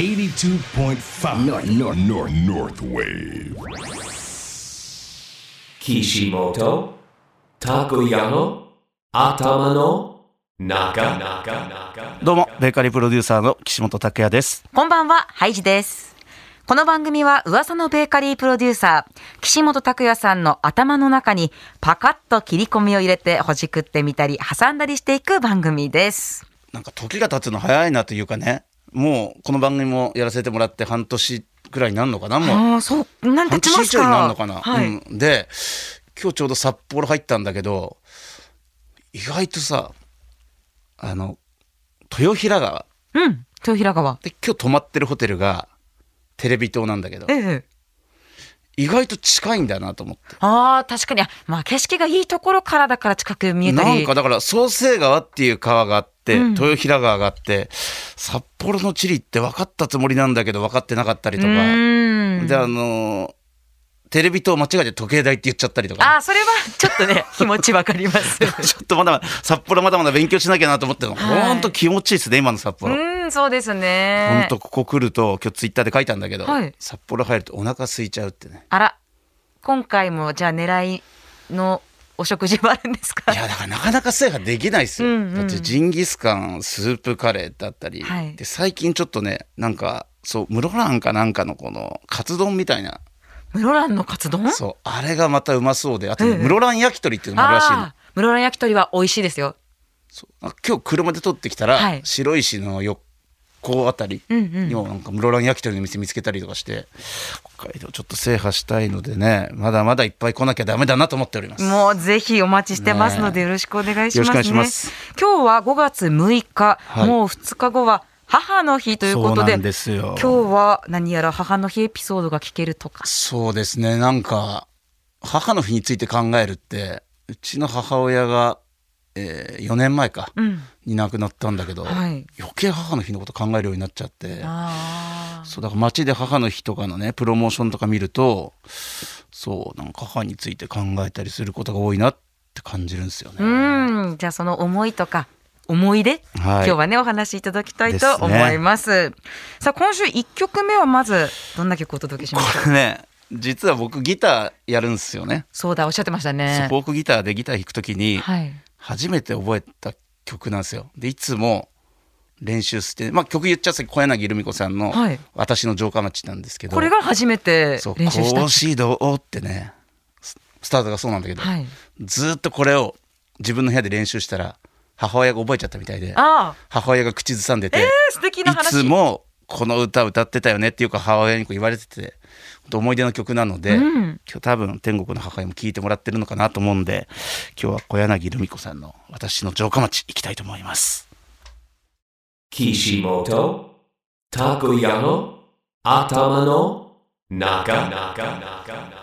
82.5 North, North, North, North Wave. Kishimoto Takuya 頭の中どうも、ベーカリープロデューサーの岸本拓也です。こんばんは、ハイジです。この番組は噂のベーカリープロデューサー、岸本拓也さんの頭の中にパカッと切り込みを入れてほじくってみたり挟んだりしていく番組です。なんか時が経つの早いなというかね、もうこの番組もやらせてもらって半年くらいになるのかな、もう。ああ、そう、なんて半年以上になるのかな。はい。うん。で、今日ちょうど札幌入ったんだけど、意外とさ、あの、豊平川。うん、豊平川。で、今日泊まってるホテルがテレビ塔なんだけどえ、え。意外と近いんだなと思って。ああ、確かに、あまあ景色がいいところからだから近く見えたり。なんかだから創成川っていう川があって、うん。豊平川があって札幌の地理って分かったつもりなんだけど分かってなかったりとうか、であのーテレビ塔間違えて時計台って言っちゃったりとあか。あ、それはちょっとね、気持ちわかります。ちょっとまだまだ札幌まだまだ勉強しなきゃなと思ってるの、はい。ほんと気持ちいいですね今の札う幌。ーん、そうですほんね。とここ来ると今日ツイッターで書いたんだけど、はい。札幌入るとお腹空いちゃうってね。あら、今回もじゃあ狙いのお食事はあるんですか？いやだからなかなか制覇できないですよ、うんうん。だってジンギスカンスープカレーだったり、はい。で最近ちょっとねなんかそう室蘭かなんかのこのカツ丼みたいな。室蘭のカツ丼？そうあれがまたうまそうであとね、ええ室蘭焼き鳥っていうのもあるらしいの。室蘭焼き鳥は美味しいですよ。そう。あ今日車で撮ってきたら、はい。白石の横あたりにもなんか室蘭焼き鳥の店見つけたりとかして北海道ちょっと制覇したいのでねまだまだいっぱい来なきゃダメだなと思っております。もうぜひお待ちしてますのでよろしくお願いしますね。よろしくお願いします今日は5月6日、はいもう2日後は母の日ということで、今日は何やら母の日エピソードが聞けるとか。そうですねなんか母の日について考えるってうちの母親が、えー4年前か、うん。に亡くなったんだけど、はい余計母の日のこと考えるようになっちゃって。そうだから街で母の日とかのねプロモーションとか見るとそうなんか母について考えたりすることが多いなって感じるんですよね。うん。じゃあその思いとか。思い出、はい今日はねお話しいただきたいと思いますさあ今週1曲目はまずどんな曲をお届けしましょう？これね実は僕ギターやるんですよね。そうだおっしゃってましたねフォークギターでギター弾くときにはい初めて覚えた曲なんですよ。でいつも練習して、まあ、曲言っちゃった小柳ルミ子さんのはい「私の城下町」なんですけど。これが初めてそう練習した格子戸ってねススタートがそうなんだけど、はい。ずっとこれを自分の部屋で練習したら母親が覚えちゃったみたいで母親が口ずさんでて、えー、い話。つもこの歌歌ってたよねっていうか母親にこう言われてて思い出の曲なので、うん。今日多分天国の母親も聴いてもらってるのかなと思うんで今日は小柳ルミ子さんの「私の城下町」行きたいと思います。Kishimoto Takuya 頭の中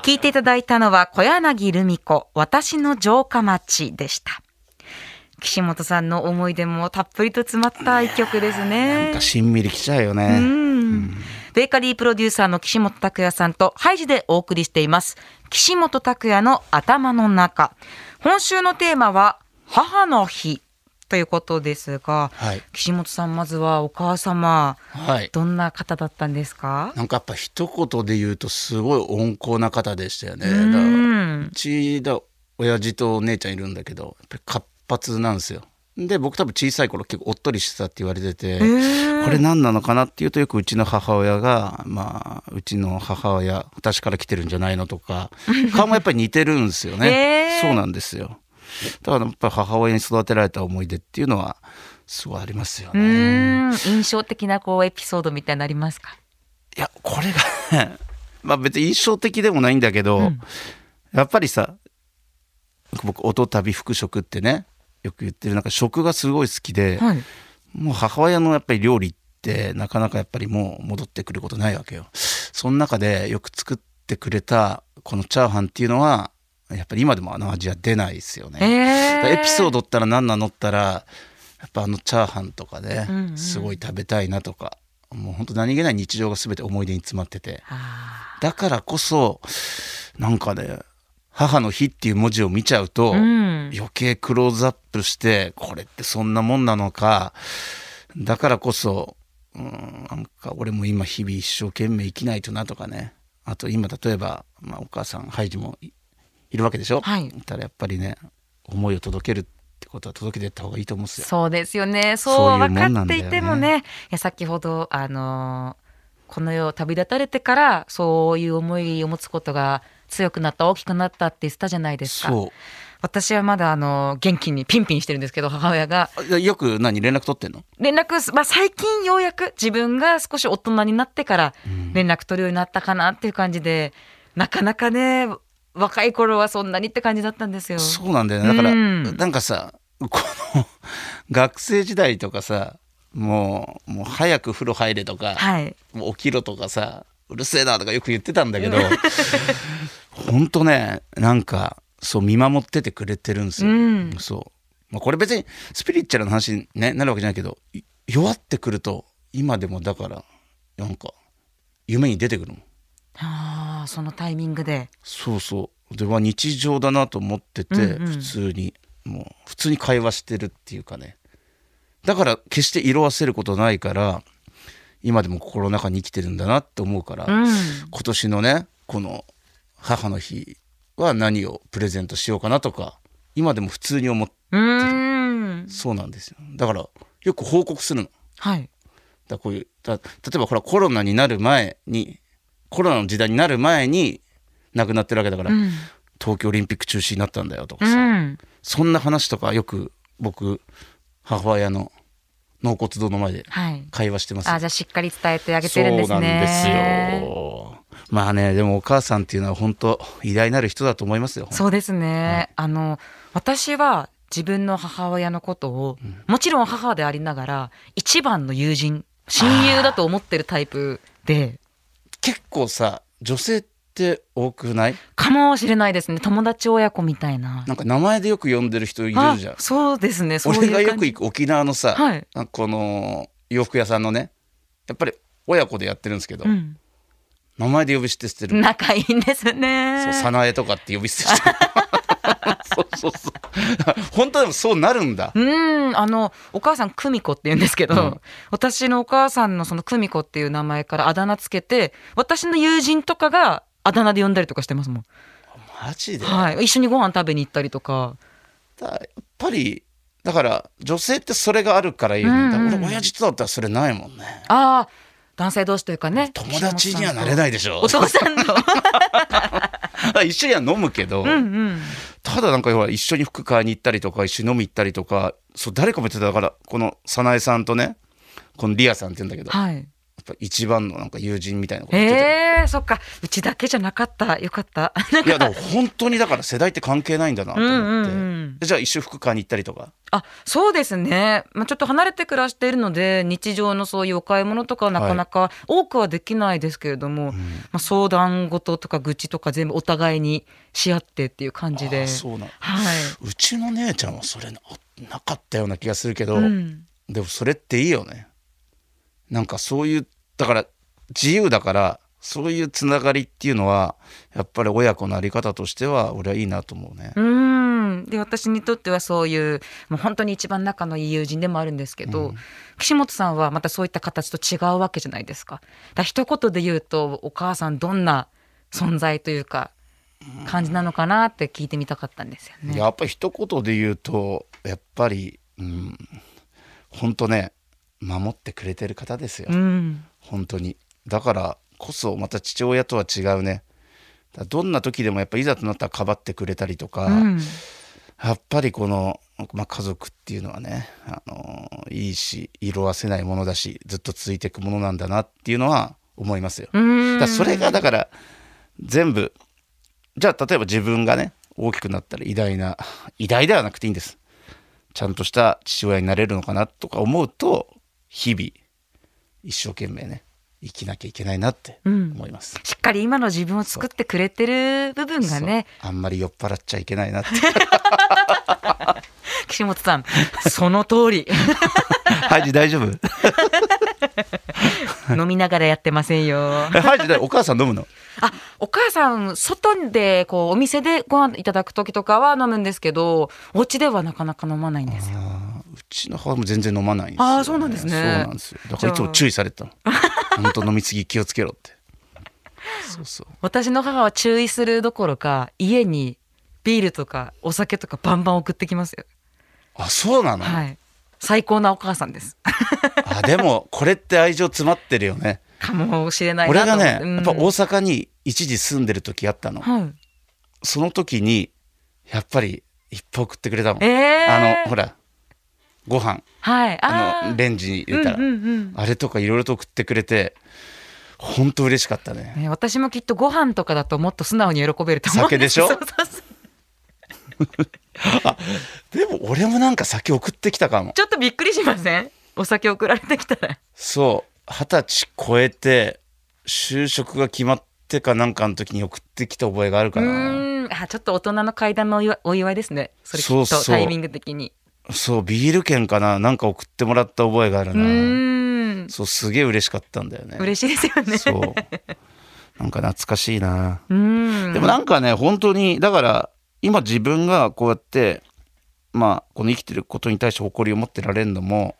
聞いていただいたのは小柳ルミ子私の城下町でした岸本さんの思い出もたっぷりと詰まった一曲ですなんねかしんみりきちゃうようね。ん。ベーカリープロデューサーの岸本拓也さんとハイジでお送りしています。岸本拓也の頭の中。今週のテーマは母の日ということですがはい、岸本さんまずはお母様はい。どんな方だったんですか？なんかやっぱ一言で言うとすごい温厚な方でしたよね。うん。うちだ親父とお姉ちゃんいるんだけどやっぱ発なんですよ。で僕多分小さい頃結構おっとりしてたって言われてて、ーこれ何なのかなっていうとよくうちの母親がまあうちの母親私から来てるんじゃないのとか 顔もやっぱり似てるんですよね。へーそうなんですよ。だからやっぱり母親に育てられた思い出っていうのはすごいありますようね。印象的なこうエピソードみたいなのありますか？いやこれがね まあ別に印象的でもないんだけど、うんやっぱりさ僕音旅服食ってねよく言ってるなんか食がすごい好きで、はい。もう母親のやっぱり料理ってなかなかやっぱりもう戻ってくることないわけよ。その中でよく作ってくれたこのチャーハンっていうのはやっぱり今でもあの味は出ないですよね。えー。エピソードったら何なのったらやっぱあのチャーハンとかでうんうん。すごい食べたいなとか、もう本当何気ない日常が全て思い出に詰まってて。あだからこそなんかね母の日っていう文字を見ちゃうと、余計クローズアップしてこれってそんなもんなのか。だからこそうん、なんか俺も今日々一生懸命生きないとなとかね。あと今例えば、まあ、お母さんハイジもいいるわけでしょ、はい。たらやっぱりね思いを届けるってことは届けていった方がいいと思うんですよ。そうですよね。そう分かっていてもね、いや先ほどあのーこの世を旅立たれてからそういう思いを持つことが強くなった大きくなったって言ってたじゃないですか。そう私はまだあのー元気にピンピンしてるんですけど母親がよく何連絡取ってんの？連絡す、まあ、最近ようやく自分が少し大人になってから連絡取るようになったかなっていう感じで、なかなかね若い頃はそんなにって感じだったんですよ。そうなんだよねだから、うんなんかさこの 学生時代とかさもうもう早く風呂入れとか、はい。もう起きろとかさうるせえなとかよく言ってたんだけど ほんとねなんかそう見守っててくれてるんですよ、うん。そう、まあ、これ別にスピリチュアルな話に、ね、なるわけじゃないけどい弱ってくると今でもだからなんか夢に出てくるもん。ああそのタイミングで。そうそう。では日常だなと思ってて、うんうん。普通にもう普通に会話してるっていうかね。だから決して色あせることないから今でも心の中に生きてるんだなって思うから、うん。今年のねこの母の日は何をプレゼントしようかなとか今でも普通に思ってうーん。そうなんですよだからよく報告するのはい。らこういうだ例えばほらコロナになる前にコロナの時代になる前に亡くなってるわけだから、うん。東京オリンピック中止になったんだよとかうさ、ん。そんな話とかよく僕母親の納骨堂の前ではい。会話してますよあじゃあしっかり伝えてあげてるんですね。そうなんですよまあねでもお母さんっていうのは本当偉大なる人だと思いますよ。そうですね。あの私は自分の母親のことを、もちろん母でありながら一番の友人親友だと思ってるタイプで。結構さ女性って多くない？かもしれないですね。友達親子みたいな。なんか名前でよく呼んでる人いるあじゃん。そうですね。俺がよく行く沖縄のさ、はい。この洋服屋さんのねやっぱり親子でやってるんですけど、うん、名前で呼び捨てしてる。仲いいんですね。そう早苗とかって呼び捨てしてる。そうそうそう。本当でもそうなるんだ。うん、あのお母さん久美子って言うんですけど、うん。私のお母さんのその久美子っていう名前からあだ名つけて私の友人とかがあだ名で呼んだりとかしてますもん。マジで、はい、一緒にご飯食べに行ったりとか。だやっぱりだから女性ってそれがあるからいいよね、うん。うん俺親父とだったらそれないもんね。ああ、男性同士というかね。友達にはなれないでしょお父さんの。一緒には飲むけど、うんうん。ただなんか一緒に服買いに行ったりとか一緒に飲み行ったりとかそう誰かも言ってただからこの早苗さんとねこのリアさんって言うんだけど、はい。ぱ一番のなんか友人みたいなこと言ってて、ええそっか。うちだけじゃなかった。よかった。いやでも本当にだから世代って関係ないんだなとうん思って、うんうん。でじゃあ一緒に服買いに行ったりとか？あ、そうですね。まあ、ちょっと離れて暮らしているので、日常のそういうお買い物とかはなかなか多くはできないですけれども、まあ、相談事とか愚痴とか全部お互いにし合ってっていう感じで。あそうなのはうちの姉ちゃんはそれななかったような気がするけい。ど、うん。でもそれっていいよねなんかそういうだから自由だからそういうつながりっていうのはやっぱり親子のあり方としては俺はいいなと思うね。うんで私にとってはそういうもう本当に一番仲のいい友人でもあるんですけど、岸本さんはまたそういった形と違うわけじゃないですか。だ一言で言うとお母さんどんな存在というか感じなのかなって聞いてみたかったんですよね。やっぱり一言で言うとやっぱりうん本当ね守ってくれてる方ですよ、うん、本当に。だからこそまた父親とは違うね。どんな時でもやっぱいざとなったらかばってくれたりとか、うん、やっぱりこの、まあ、家族っていうのはね、あのいいし色あせないものだしずっと続いていくものなんだなっていうのは思いますよ。うん。だからそれがだから全部じゃあ例えば自分がね大きくなったら偉大な偉大ではなくていいんです。ちゃんとした父親になれるのかなとか思うと日々一生懸命ね生きなきゃいけないなってうん。思います、しっかり今の自分を作ってくれてる部分がね。あんまり酔っ払っちゃいけないなって。岸本さんその通り。ハイジ大丈夫？飲みながらやってませんよ。えハイジだお母さん飲むの？あお母さん外でこうお店でご飯いただく時とかは飲むんですけどお家ではなかなか飲まないんですよ。ちの母も全然飲まないんですよ、あーそうなんですね。そうなんですよ。だからいつも注意されてたの。本当飲みすぎ気をつけろって。そうそう。私の母は注意するどころか家にビールとかお酒とかバンバン送ってきますよ。あそうなの、はい。最高なお母さんです。あでもこれって愛情詰まってるよね。かもしれないな俺がと思ってねやっぱ大阪に一時住んでる時あったの、うんはい。その時にやっぱりいっぱい送ってくれたもん、えー、あのほらご飯。はい。ああのレンジに入れたら、うんうんうん。あれとかいろいろと送ってくれて本当嬉しかったね。ね、私もきっとご飯とかだともっと素直に喜べると思うんです。酒でしょ？でも俺もなんか酒送ってきたかも。ちょっとびっくりしません？お酒送られてきたら。そう。二十歳超えて就職が決まってかなんかの時に送ってきた覚えがあるうかなあちょっと大人の階段のお祝いですね。それきっとタイミング的にそうビール券かな？なんか送ってもらった覚えがあるうなそうすげえ嬉しかったんだよね。嬉しいですよね。そう。なんか懐かしいな。でもなんかね本当にだから今自分がこうやってまあこの生きてることに対して誇りを持ってられるのも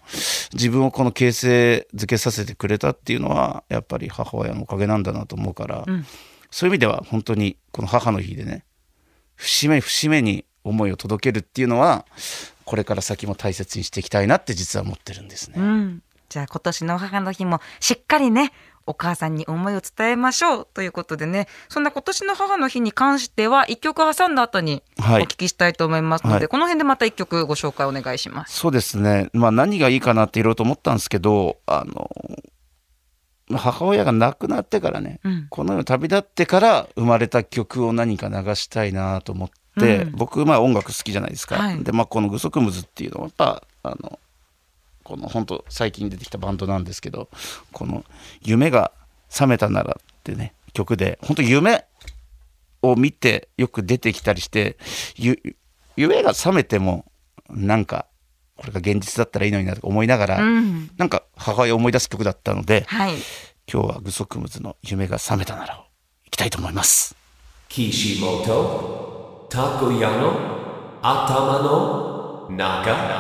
自分をこの形成づけさせてくれたっていうのはやっぱり母親のおかげなんだなと思うから、うん。そういう意味では本当にこの母の日でね節目節目に思いを届けるっていうのはこれから先も大切にしていきたいなって実は思ってるんですね。うん、じゃあ今年の母の日もしっかりねお母さんに思いを伝えましょうということでね。そんな今年の母の日に関しては一曲挟んだ後におはい。聞きしたいと思いますので、はい。この辺でまた一曲ご紹介お願いします。そうですね、まあ、何がいいかなっていろいろと思ったんですけどあの母親が亡くなってからね、うん。この世を旅立ってから生まれた曲を何か流したいなと思って、うん僕まあ音楽好きじゃないですか、はい。でまあこの「グソクムズ」っていうのはやっぱあのこの本当最近出てきたバンドなんですけどこの「夢が覚めたなら」ってね曲で本当夢を見てよく出てきたりしてゆ夢が覚めてもなんかこれが現実だったらいいのになとか思いながら、うん、なんか母親を思い出す曲だったのではい。今日はグソクムズの夢が覚めたならをいきたいと思います。Kishimoto Takoyano Atama no? Naka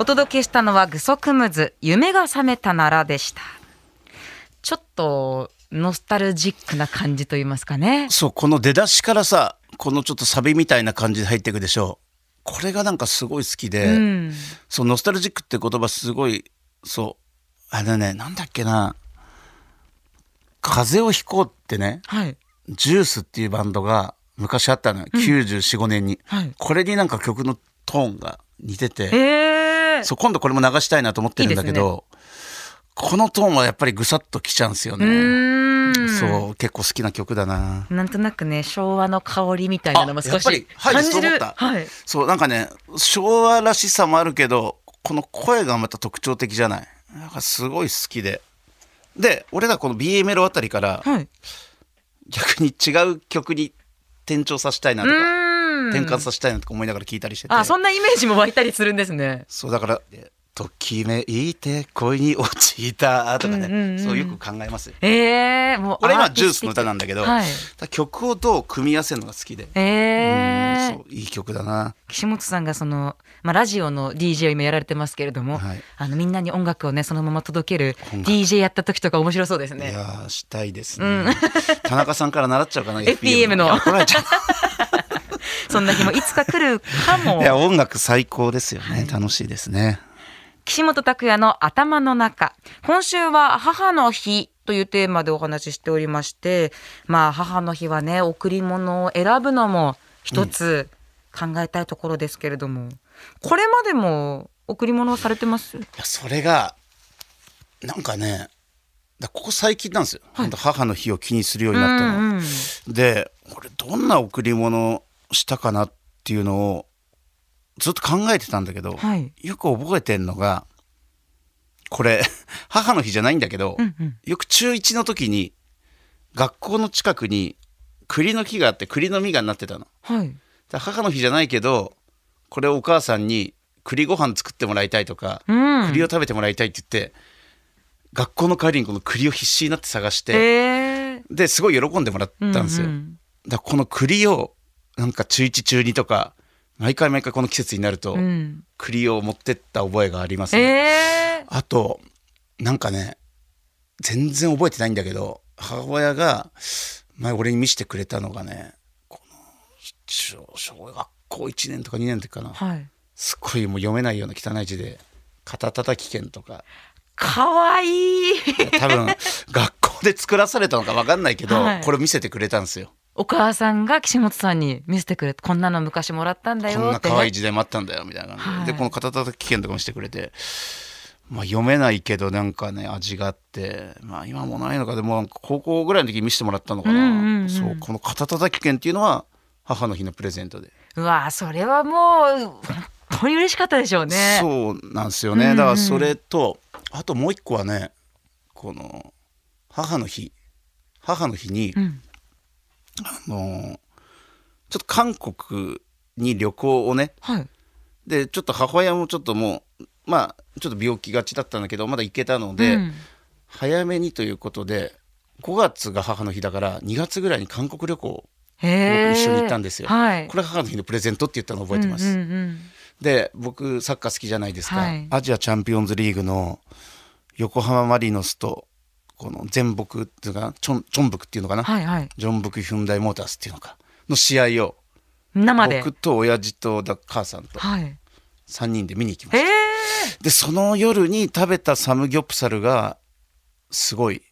お届けしたのはグソクムズ夢が覚めたならでした。ちょっとノスタルジックな感じと言いますかね。そうこの出だしからさこのちょっとサビみたいな感じで入っていくでしょう。これがなんかすごい好きで、うん、そうノスタルジックって言葉すごいそうあのねなんだっけな「風邪をひこう」ってねはい。ジュースっていうバンドが昔あったのよ、945年に、はい。これになんか曲のトーンが似てて、えー、そう今度これも流したいなと思ってるんだけどこのトーンはやっぱりぐさっときちゃうんですようね、そう結構好きな曲だな。なんとなくね昭和の香りみたいなのも少しはい感じる。そう思った。はい。そうなんかね昭和らしさもあるけどこの声がまた特徴的じゃない。なんかすごい好きで。で俺らこの B メロあたりからはい。逆に違う曲に転調させたいなとか転換させたいなとか思いながら聞いたりしてて。あそんなイメージも湧いたりするんですね。そうだからで「ときめいて恋に落ちた」とかね、うんうんうん。そうよく考えますよ。えー、もうこれ今ジュースの歌なんだけど、はい。だ曲をどう組み合わせるのが好きで、えー。うんそういい曲だな。岸本さんがその、まあ、ラジオの DJ を今やられてますけれども、はい。あのみんなに音楽をねそのまま届ける DJ やった時とか面白そうですいね。やーしたいですね、田中さんから習っちゃうかな FPM のいや怒られちゃう。そんな日もいつか来るかも。い。や音楽最高ですよね、楽しいですね岸本拓也の頭の中。今週は母の日というテーマでお話ししておりましてまあ母の日はね贈り物を選ぶのも一つ考えたいところですけれども、これまでも贈り物をされてます？いやそれがなんかねだここ最近なんですよ、ほんと母の日を気にするようになったの、うんうん。で俺どんな贈り物をしたかなっていうのをずっと考えてたんだけど、はい。よく覚えてんのがこれ 母の日じゃないんだけど、うんうん。よく中1の時に学校の近くに栗の木があって栗の実がなってたの。はい。で母の日じゃないけどこれをお母さんに栗ご飯作ってもらいたいとか、うん。栗を食べてもらいたいって言って学校の帰りにこの栗を必死になって探して、えー。ですごい喜んでもらったんですよ。うんうん。だからこの栗をなんか中1中2とか毎回毎回この季節になるとうん。栗を持ってった覚えがありますね、ええあとなんかね全然覚えてないんだけど母親が前俺に見せてくれたのがねこの小小学校1年とか2年の時かなはい。すっごいもう読めないような汚い字で肩たたき券とかかわいい。多分学校で作らされたのか分かんないけど、はいこれ見せてくれたんですよお母さんが岸本さんに見せてくれて、こんなの昔もらったんだよこんな。可愛い字で待ったんだよみたいな感じで,、はい。でこの肩たたき券とか見せてくれて、まあ、読めないけどなんかね味があって、まあ、今もないのかでも高校ぐらいの時に見せてもらったのかな、うんうんうんそうこの肩たたき券っていうのは母の日のプレゼントで、うわそれはもう、本当に嬉しかったでしょうね。そうなんですよね、うんうん。だからそれとあともう一個はねこの母の日。母の日に、うん。あのちょっと韓国に旅行をね。はい。でちょっと母親もちょっともうまあちょっと病気がちだったんだけどまだ行けたので、うん。早めにということで5月が母の日だから2月ぐらいに韓国旅行。僕一緒に行ったんですよ。はい。これが母の日のプレゼントって言ったのを覚えてます、うんうんうん。で僕サッカー好きじゃないですか、はい。アジアチャンピオンズリーグの横浜マリノスとこの全北っていうのかなチョンチョンブクっていうのかな、はいはい。ジョンブクヒュンダイモータースっていうのかの試合を生で？僕と親父とだ母さんとはい。3人で見に行きまへしたえ。でその夜に食べたサムギョプサルがすごい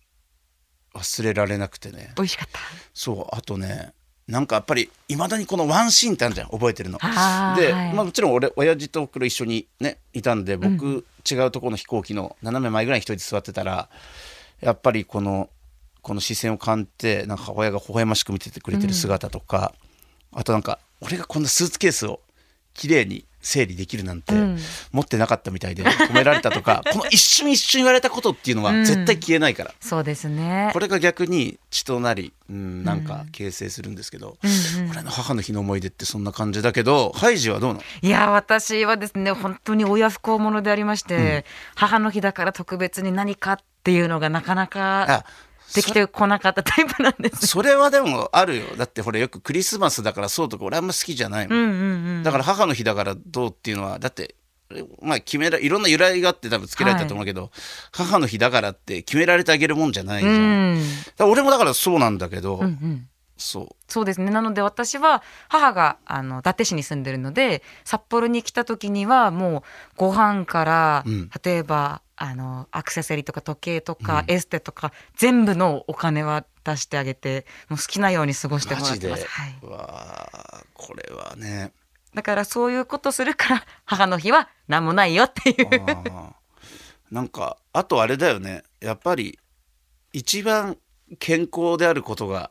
忘れられなくてね美味しかった。そうあとねなんかやっぱりいまだにこのワンシーンってあるじゃん覚えてるの。で、はいまあ、もちろん俺親父とおふくろ一緒にねいたんで僕、違うところの飛行機の斜め前ぐらいに一人で座ってたらやっぱりこのこの視線を感じてなんか母親が微笑ましく見ててくれてる姿とか、あとなんか俺がこんなスーツケースを綺麗に整理できるなんてうん。持ってなかったみたいで褒められたとか この一瞬一瞬言われたことっていうのは絶対消えないから、そうですね。これが逆に血となり、うん、なんか形成するんですけど、うんうん。俺の母の日の思い出ってそんな感じだけどハイジはどうなの？いや私はですね本当に親不孝者でありまして、母の日だから特別に何かっていうのがなかなかあできてこなかったタイプなんです。それはでもあるよだってほらよくクリスマスだからそうとか俺あんま好きじゃないもん、うんうんうん。だから母の日だからどうっていうのはだってまあ決めらいろんな由来があって多分つけられたと思うけど、母の日だからって決められてあげるもんじゃないじゃん、うん俺もだからそうなんだけど、うんうん。そう。そうですね。なので私は母があの伊達市に住んでるので札幌に来た時にはもうご飯から、うん。例えばあのアクセサリーとか時計とか、エステとか全部のお金は出してあげてもう好きなように過ごしてもらってます。はい、うわあこれはね。だからそういうことするから母の日は何もないよっていう。なんかあとあれだよね。やっぱり一番健康であることが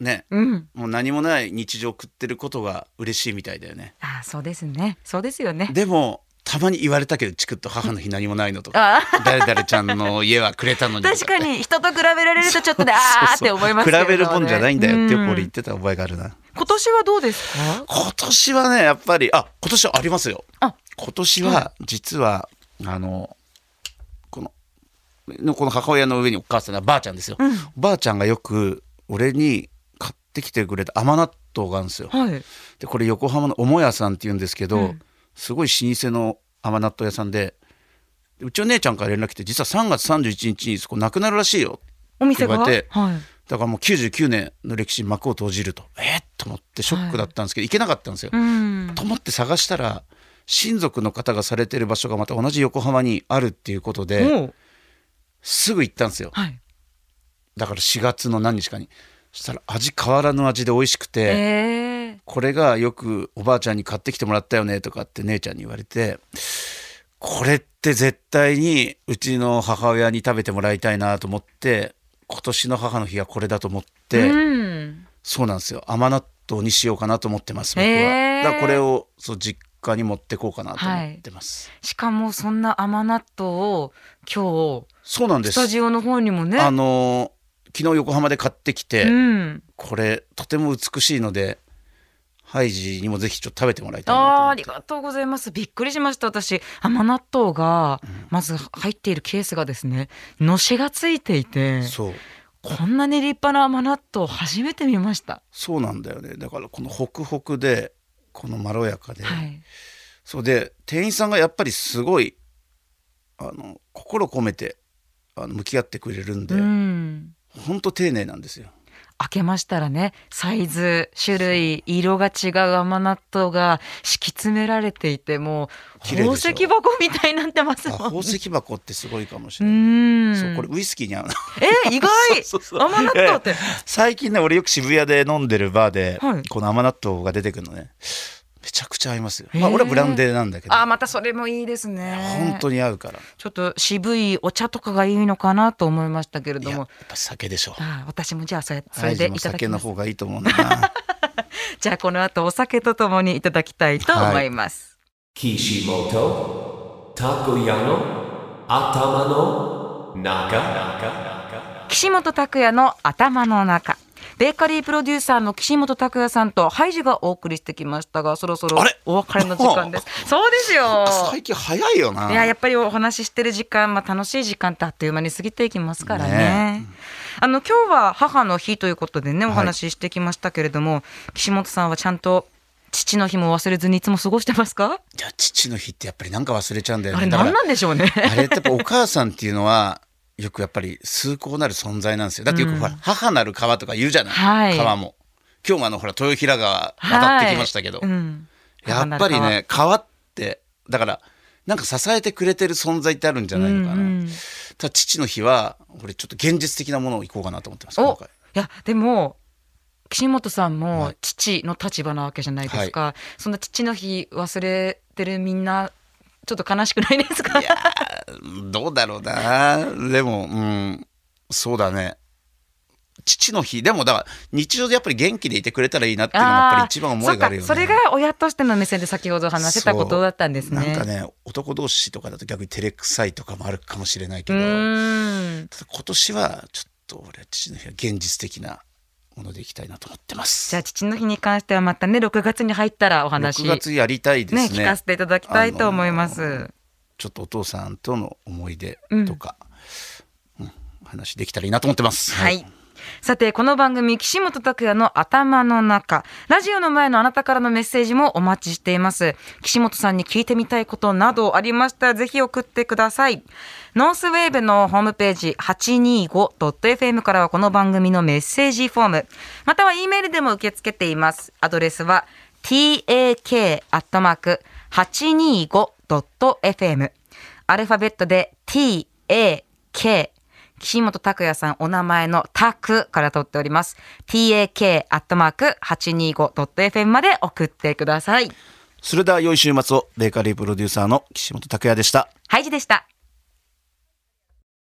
ね。うん、もう何もない日常を送ってることが嬉しいみたいだよね。あそうですね。そうですよね。でもたまに言われたけどチクッと母の日何もないのとかあ誰々ちゃんの家はくれたのにと確かに人と比べられるとちょっとね あーって思いますけど、ね、比べるもんじゃないんだよってよく俺言うんってた覚えがあるな。今年はどうですか？今年はねやっぱりあ今年はありますよ。あ。今年は実は、あのこののこの母親の上にお母さんがばあちゃんですよ、おばあちゃんがよく俺に買ってきてくれた甘納豆があるんですよ。はい。でこれ横浜の母屋さんっていうんですけど、うん。すごい老舗の甘納豆屋さんでうちの姉ちゃんから連絡来て実は3月31日にそこなくなるらしいよお店が？言われてはい。だからもう99年の歴史に幕を閉じると。えっと思ってショックだったんですけど、行けなかったんですよ、うん。と思って探したら親族の方がされてる場所がまた同じ横浜にあるっていうことですぐ行ったんですよ。はい。だから4月の何日かに。そしたら味変わらぬ味で美味しくて、えー。これがよくおばあちゃんに買ってきてもらったよねとかって姉ちゃんに言われてこれって絶対にうちの母親に食べてもらいたいなと思って今年の母の日はこれだと思って、うん。そうなんですよ。甘納豆にしようかなと思ってます僕は、へー。だからこれをそう実家に持ってこうかなと思ってます、しかもそんな甘納豆を今日そうなんです。スタジオの方にもね。あのー昨日横浜で買ってきて、うん。これとても美しいのでハイジにもぜひちょっと食べてもらいたいあありがとうございます。びっくりしました私。甘納豆がまず入っているケースがですねのしがついていてそう。こんなに立派な甘納豆初めて見ました。そうなんだよね。だからこのホクホクでこのまろやかで、はい。そうで店員さんがやっぱりすごいあの心込めてあの向き合ってくれるんで、うん。ほんと丁寧なんですよ。開けましたらねサイズ種類色が違う甘納豆が敷き詰められていてもう宝石箱みたいになってますあもん宝石箱ってすごいかもしうれない。ん。そうこれウイスキーに合うな。え意外。甘納豆って。最近ね俺よく渋谷で飲んでるバーで、はい。この甘納豆が出てくるのねめちゃくちゃ合いますよ。まあ俺はブランデーなんだけど。あまたそれもいいですね。本当に合うから。ちょっと渋いお茶とかがいいのかなと思いましたけれいややっどもぱ酒でしょ。あ私もじゃあそれそれでいただきます。酒の方がいいと思うな。じゃあこの後お酒とともにいただきたいと思います、Kishimoto Takoyano Atama no Naka 岸本拓也の頭の中ベーカリープロデューサーの岸本拓也さんとハイジがお送りしてきましたがそろそろあれ？お別れの時間です。そうですよ。最近早いよな。いややっぱりお話ししてる時間、まあ、楽しい時間ってあっという間に過ぎていきますからね。ねあの今日は母の日ということでねおはい。話ししてきましたけれども、岸本さんはちゃんと父の日も忘れずにいつも過ごしてますか？いや父の日ってやっぱりなんか忘れちゃうんだよあれね。だから何なんでしょうね。あれってやっぱお母さんっていうのはよくやっぱり崇高なる存在なんですよ。だってよくほら、母なる川とか言うじゃない。はい川も。今日もあのほら豊平川渡ってきましたけど、はいうんやっぱりね川ってだからなんか支えてくれてる存在ってあるんじゃないのかな。うんうんただ父の日は俺ちょっと現実的なものをいこうかなと思ってます。お今回いやでも岸本さんもはい父の立場なわけじゃないですか、そんな父の日忘れてるみんなちょっと悲しくないですか？いやーどうだろうな。でもうんそうだね。父の日。でもだから日常でやっぱり元気でいてくれたらいいなっていうのがやっぱり一番思いがあるよね。それが親としての目線で先ほど話してたことだったんですね。なんかね男同士とかだと逆に照れくさいとかもあるかもしれないけうど今年はちょっと俺は父の日は現実的なものでいきたいなと思ってます。じゃあ父の日に関してはまたね6月に入ったらお話6月やりたいですね。ね聞かせていただきたいと思います、あのちょっとお父さんとの思い出とか、うん話できたらいいなと思ってます。はい。さて、この番組、岸本拓也の頭の中。ラジオの前のあなたからのメッセージもお待ちしています。岸本さんに聞いてみたいことなどありましたら、ぜひ送ってください。ノースウェーブのホームページ 825.fm からはこの番組のメッセージフォーム、または E メールでも受け付けています。アドレスは tak.825.fm アルファベットで tak 岸本拓也さんお名前のタクから取っております。tak.825.fm まで送ってください。それでは良い週末をベーカリープロデューサーの岸本拓也でしたハイジでした。